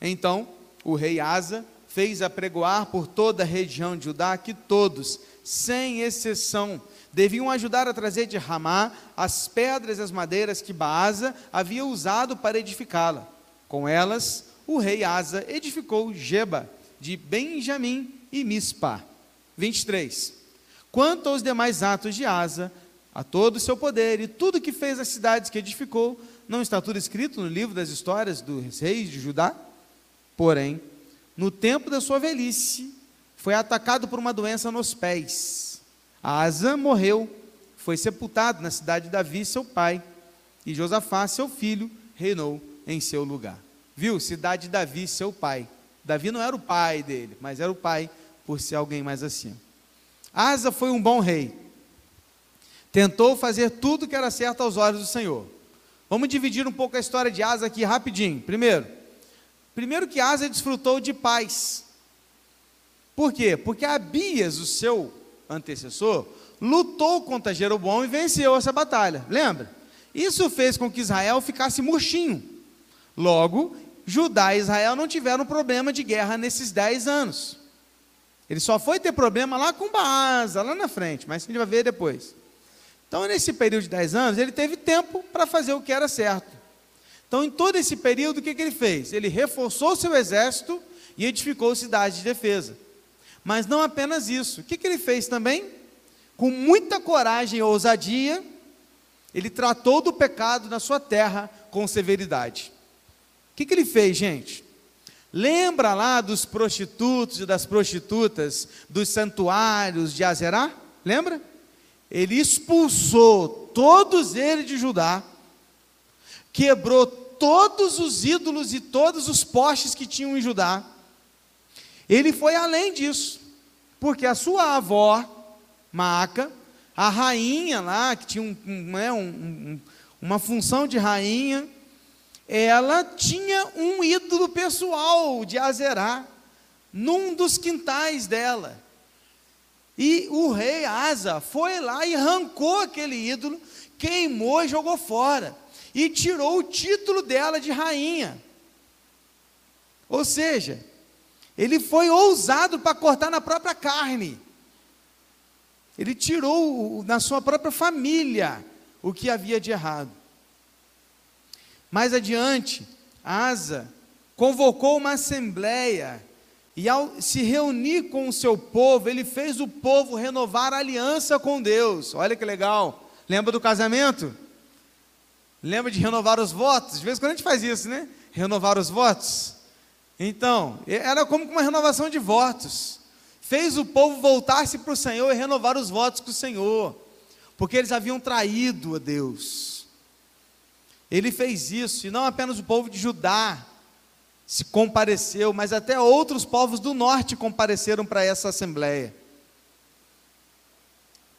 Então, o rei Asa fez apregoar por toda a região de Judá que todos, sem exceção, deviam ajudar a trazer de Ramá as pedras e as madeiras que Baasa havia usado para edificá-la. Com elas, o rei Asa edificou Geba, de Benjamim e Mispa. 23. Quanto aos demais atos de Asa, a todo o seu poder e tudo que fez as cidades que edificou, não está tudo escrito no livro das histórias dos reis de Judá? Porém, no tempo da sua velhice, foi atacado por uma doença nos pés. Asa morreu, foi sepultado na cidade de Davi, seu pai, e Josafá, seu filho, reinou em seu lugar. Viu? Cidade de Davi, seu pai. Davi não era o pai dele, mas era o pai por ser alguém mais acima. Asa foi um bom rei. Tentou fazer tudo que era certo aos olhos do Senhor. Vamos dividir um pouco a história de Asa aqui rapidinho. Primeiro, primeiro que Asa desfrutou de paz. Por quê? Porque Abias, o seu antecessor, lutou contra Jeroboão e venceu essa batalha. Lembra? Isso fez com que Israel ficasse murchinho. Logo, Judá e Israel não tiveram problema de guerra nesses dez anos. Ele só foi ter problema lá com Baasa, lá na frente, mas a gente vai ver depois. Então, nesse período de dez anos, ele teve tempo para fazer o que era certo. Então, em todo esse período, o que, que ele fez? Ele reforçou seu exército e edificou cidades de defesa. Mas não apenas isso. O que, que ele fez também? Com muita coragem e ousadia, ele tratou do pecado na sua terra com severidade. O que, que ele fez, gente? Lembra lá dos prostitutos e das prostitutas dos santuários de Azerá? Lembra? Ele expulsou todos eles de Judá, quebrou todos os ídolos e todos os postes que tinham em Judá. Ele foi além disso, porque a sua avó, Maaca, a rainha lá, que tinha um, um, né, um, uma função de rainha, ela tinha um ídolo pessoal de Azerá, num dos quintais dela. E o rei Asa foi lá e arrancou aquele ídolo, queimou e jogou fora. E tirou o título dela de rainha. Ou seja, ele foi ousado para cortar na própria carne. Ele tirou na sua própria família o que havia de errado. Mais adiante, Asa convocou uma assembleia e ao se reunir com o seu povo, ele fez o povo renovar a aliança com Deus. Olha que legal. Lembra do casamento? Lembra de renovar os votos? De vez em quando a gente faz isso, né? Renovar os votos. Então, era como uma renovação de votos. Fez o povo voltar-se para o Senhor e renovar os votos com o Senhor, porque eles haviam traído a Deus. Ele fez isso, e não apenas o povo de Judá se compareceu, mas até outros povos do norte compareceram para essa assembleia.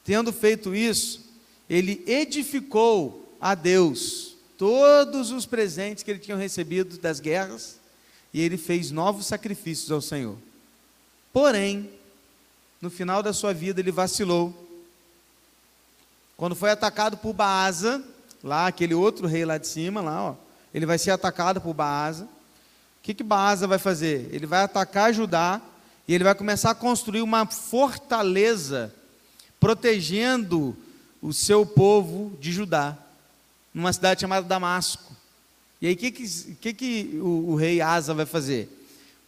Tendo feito isso, ele edificou a Deus todos os presentes que ele tinha recebido das guerras, e ele fez novos sacrifícios ao Senhor. Porém, no final da sua vida, ele vacilou. Quando foi atacado por Baasa, lá aquele outro rei lá de cima, lá, ó, ele vai ser atacado por Baasa. O que que Baasa vai fazer? Ele vai atacar Judá e ele vai começar a construir uma fortaleza protegendo o seu povo de Judá, numa cidade chamada Damasco. E aí o que que, que, que o, o, rei Asa vai fazer?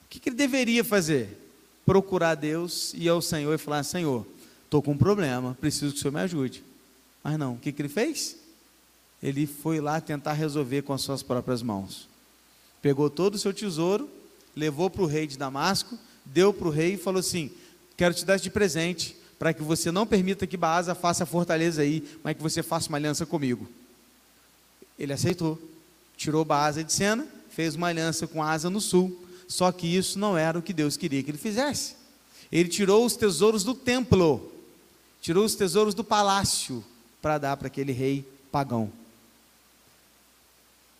O que, que ele deveria fazer? Procurar Deus e ao Senhor e falar: Senhor, estou com um problema, preciso que o Senhor me ajude. Mas não, o que, que ele fez? ele foi lá tentar resolver com as suas próprias mãos. Pegou todo o seu tesouro, levou para o rei de Damasco, deu para o rei e falou assim: Quero te dar de presente, para que você não permita que Baasa faça a fortaleza aí, mas que você faça uma aliança comigo. Ele aceitou, tirou Baasa de cena, fez uma aliança com Asa no sul, só que isso não era o que Deus queria que ele fizesse. Ele tirou os tesouros do templo, tirou os tesouros do palácio, para dar para aquele rei pagão.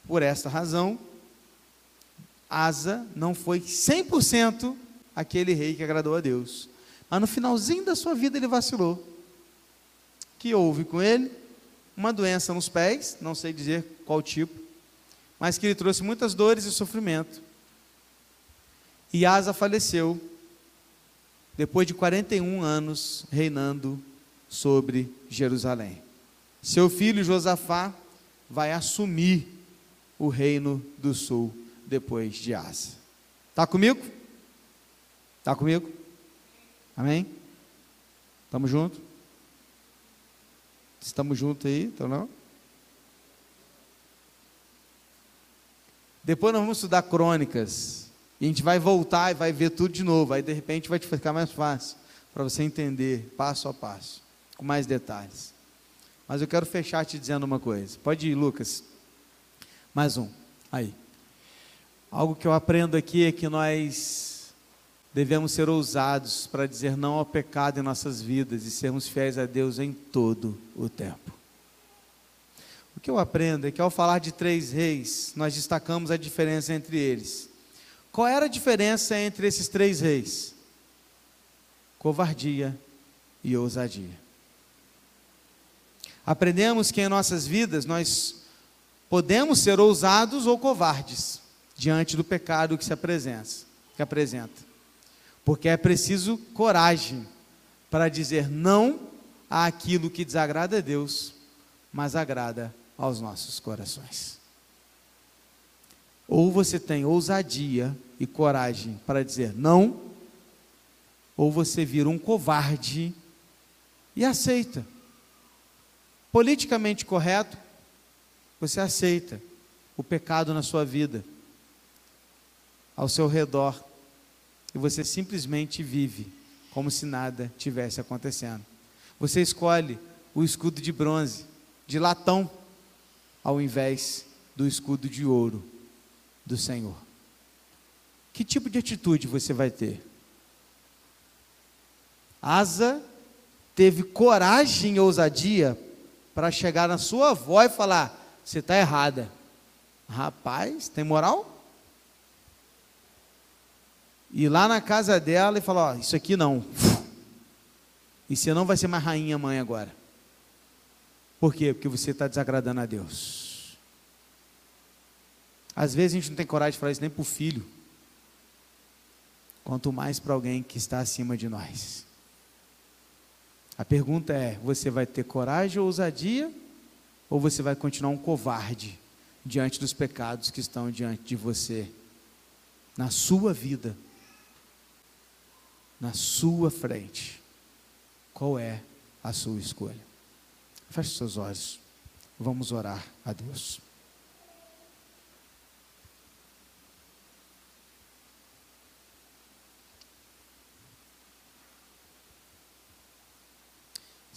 Por esta razão, Asa não foi 100% aquele rei que agradou a Deus. Mas no finalzinho da sua vida ele vacilou. O que houve com ele? Uma doença nos pés, não sei dizer qual tipo, mas que lhe trouxe muitas dores e sofrimento. E Asa faleceu depois de 41 anos reinando sobre Jerusalém. Seu filho Josafá vai assumir o reino do sul depois de Asa. Está comigo? Está comigo? Amém? Estamos juntos? Estamos juntos aí, então não? Depois nós vamos estudar crônicas. E a gente vai voltar e vai ver tudo de novo. Aí de repente vai te ficar mais fácil para você entender passo a passo, com mais detalhes. Mas eu quero fechar te dizendo uma coisa. Pode ir, Lucas. Mais um. Aí. Algo que eu aprendo aqui é que nós devemos ser ousados para dizer não ao pecado em nossas vidas e sermos fiéis a Deus em todo o tempo. O que eu aprendo é que ao falar de três reis, nós destacamos a diferença entre eles. Qual era a diferença entre esses três reis? Covardia e ousadia. Aprendemos que em nossas vidas nós podemos ser ousados ou covardes diante do pecado que se apresenta, que apresenta. Porque é preciso coragem para dizer não àquilo que desagrada a Deus, mas agrada aos nossos corações. Ou você tem ousadia e coragem para dizer não, ou você vira um covarde e aceita politicamente correto, você aceita o pecado na sua vida, ao seu redor, e você simplesmente vive como se nada tivesse acontecendo. Você escolhe o escudo de bronze, de latão, ao invés do escudo de ouro do Senhor. Que tipo de atitude você vai ter? Asa teve coragem e ousadia para chegar na sua avó e falar: você está errada. Rapaz, tem moral? Ir lá na casa dela e falar: ó, isso aqui não. E você não vai ser mais rainha mãe agora. Por quê? Porque você está desagradando a Deus. Às vezes a gente não tem coragem de falar isso nem para o filho. Quanto mais para alguém que está acima de nós. A pergunta é: você vai ter coragem ou ousadia? Ou você vai continuar um covarde diante dos pecados que estão diante de você, na sua vida, na sua frente? Qual é a sua escolha? Feche seus olhos, vamos orar a Deus.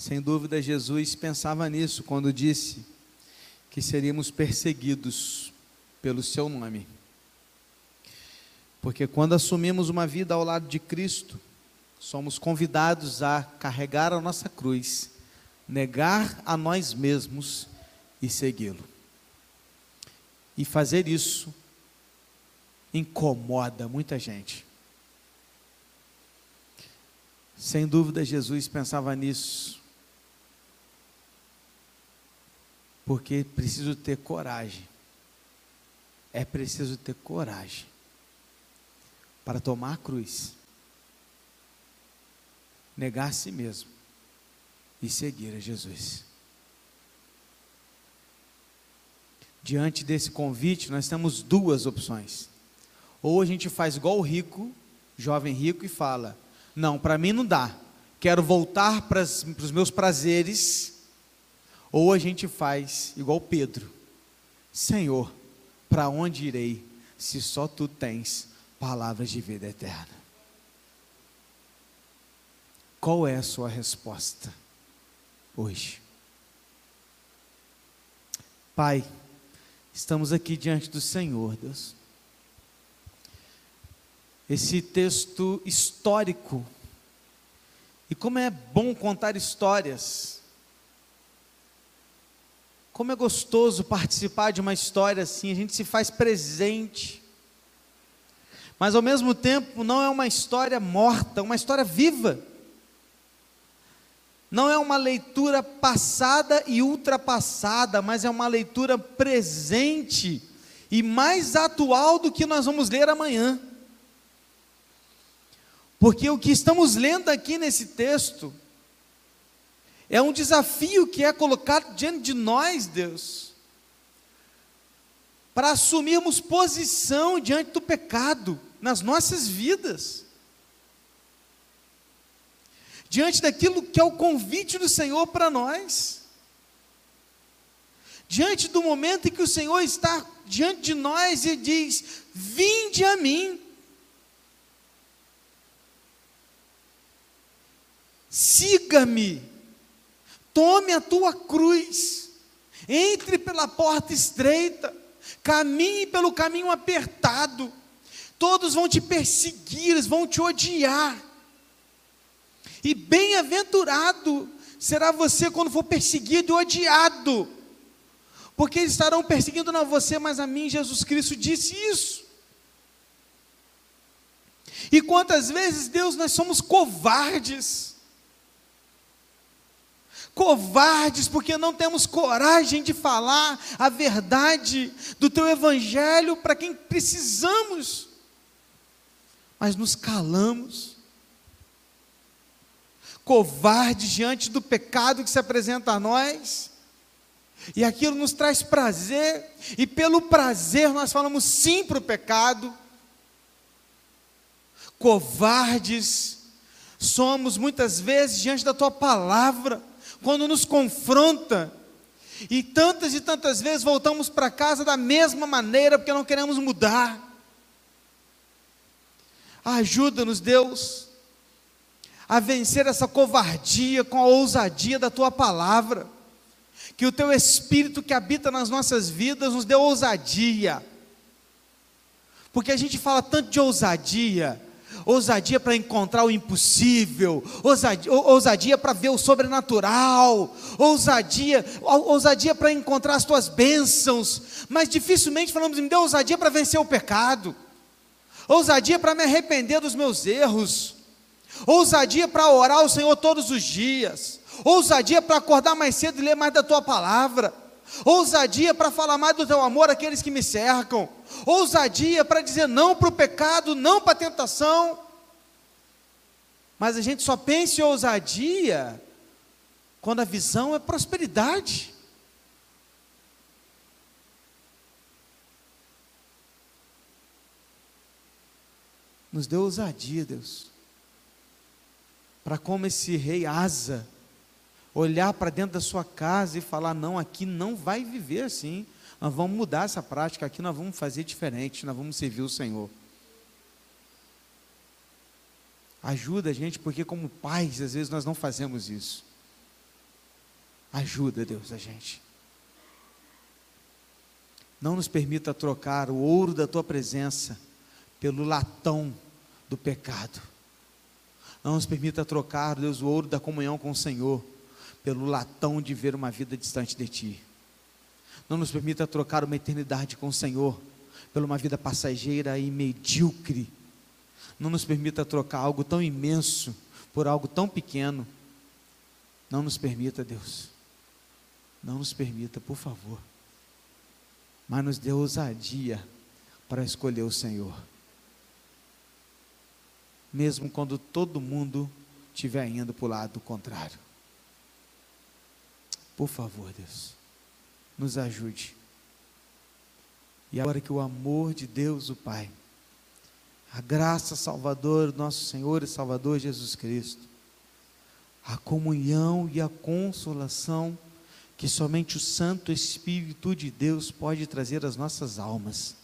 Sem dúvida, Jesus pensava nisso quando disse que seríamos perseguidos pelo seu nome. Porque quando assumimos uma vida ao lado de Cristo, somos convidados a carregar a nossa cruz, negar a nós mesmos e segui-lo. E fazer isso incomoda muita gente. Sem dúvida, Jesus pensava nisso Porque preciso ter coragem. É preciso ter coragem para tomar a cruz, negar a si mesmo e seguir a Jesus. Diante desse convite, nós temos duas opções. Ou a gente faz igual o rico, jovem rico, e fala: Não, para mim não dá. Quero voltar para os meus prazeres ou a gente faz igual Pedro: Senhor, para onde irei se só tu tens palavras de vida eterna? Qual é a sua resposta hoje? Pai, estamos aqui diante do Senhor, Deus. Esse texto histórico, e como é bom contar histórias, como é gostoso participar de uma história assim, a gente se faz presente. Mas ao mesmo tempo, não é uma história morta, é uma história viva. Não é uma leitura passada e ultrapassada, mas é uma leitura presente e mais atual do que nós vamos ler amanhã. Porque o que estamos lendo aqui nesse texto é um desafio que é colocado diante de nós, Deus, para assumirmos posição diante do pecado nas nossas vidas. Diante daquilo que é o convite do Senhor para nós, diante do momento em que o Senhor está diante de nós e diz: Vinde a mim. Siga-me, tome a tua cruz, entre pela porta estreita, caminhe pelo caminho apertado, todos vão te perseguir, eles vão te odiar, e bem-aventurado será você quando for perseguido e odiado, porque eles estarão perseguindo não você, mas a mim, Jesus Cristo disse isso. E quantas vezes, Deus, nós somos covardes, covardes porque não temos coragem de falar a verdade do teu evangelho para quem precisamos, mas nos calamos covardes diante do pecado que se apresenta a nós, e aquilo nos traz prazer, e pelo prazer nós falamos sim para o pecado. Covardes somos muitas vezes diante da tua palavra, quando nos confronta, e tantas e tantas vezes voltamos para casa da mesma maneira, porque não queremos mudar. Ajuda-nos, Deus, a vencer essa covardia com a ousadia da tua palavra. Que o teu espírito que habita nas nossas vidas nos dê ousadia. Porque a gente fala tanto de ousadia, ousadia para encontrar o impossível, ousadia, ousadia para ver o sobrenatural, ousadia, ousadia para encontrar as tuas bênçãos, mas dificilmente falamos, me dê ousadia para vencer o pecado, ousadia para me arrepender dos meus erros, ousadia para orar ao Senhor todos os dias, ousadia para acordar mais cedo e ler mais da tua palavra, ousadia para falar mais do teu amor àqueles que me cercam, ousadia para dizer não para o pecado, não para a tentação. Mas a gente só pensa em ousadia quando a visão é prosperidade. Nos deu ousadia, Deus para como esse rei Asa olhar para dentro da sua casa e falar: não, aqui não vai viver assim. Nós vamos mudar essa prática, aqui nós vamos fazer diferente, nós vamos servir o Senhor. Ajuda a gente, porque como pais, às vezes nós não fazemos isso. Ajuda, Deus, a gente. Não nos permita trocar o ouro da tua presença pelo latão do pecado. Não nos permita trocar, Deus, o ouro da comunhão com o Senhor pelo latão de ver uma vida distante de Ti. Não nos permita trocar uma eternidade com o Senhor por uma vida passageira e medíocre. Não nos permita trocar algo tão imenso por algo tão pequeno. Não nos permita, Deus. Não nos permita, por favor. Mas nos dê ousadia para escolher o Senhor mesmo quando todo mundo estiver indo para o lado contrário. Por favor, Deus, nos ajude. E agora que o amor de Deus, o Pai, a graça salvadora do nosso Senhor e Salvador Jesus Cristo, a comunhão e a consolação que somente o Santo Espírito de Deus pode trazer às nossas almas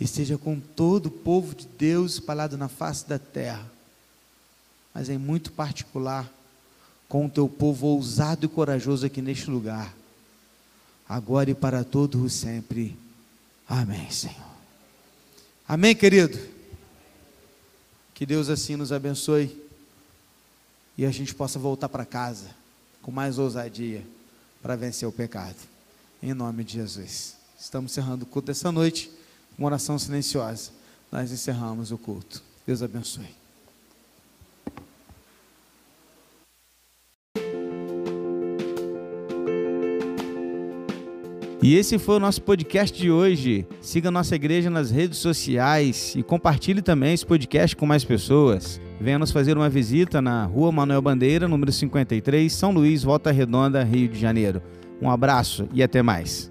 esteja com todo o povo de Deus espalhado na face da terra, mas em muito particular com o teu povo ousado e corajoso aqui neste lugar, agora e para todos sempre. Amém, Senhor. Amém, querido. Que Deus assim nos abençoe e a gente possa voltar para casa com mais ousadia para vencer o pecado. Em nome de Jesus. Estamos encerrando o culto dessa noite uma oração silenciosa. Nós encerramos o culto. Deus abençoe. E esse foi o nosso podcast de hoje. Siga nossa igreja nas redes sociais e compartilhe também esse podcast com mais pessoas. Venha nos fazer uma visita na Rua Manuel Bandeira, número 53, São Luís, Volta Redonda, Rio de Janeiro. Um abraço e até mais.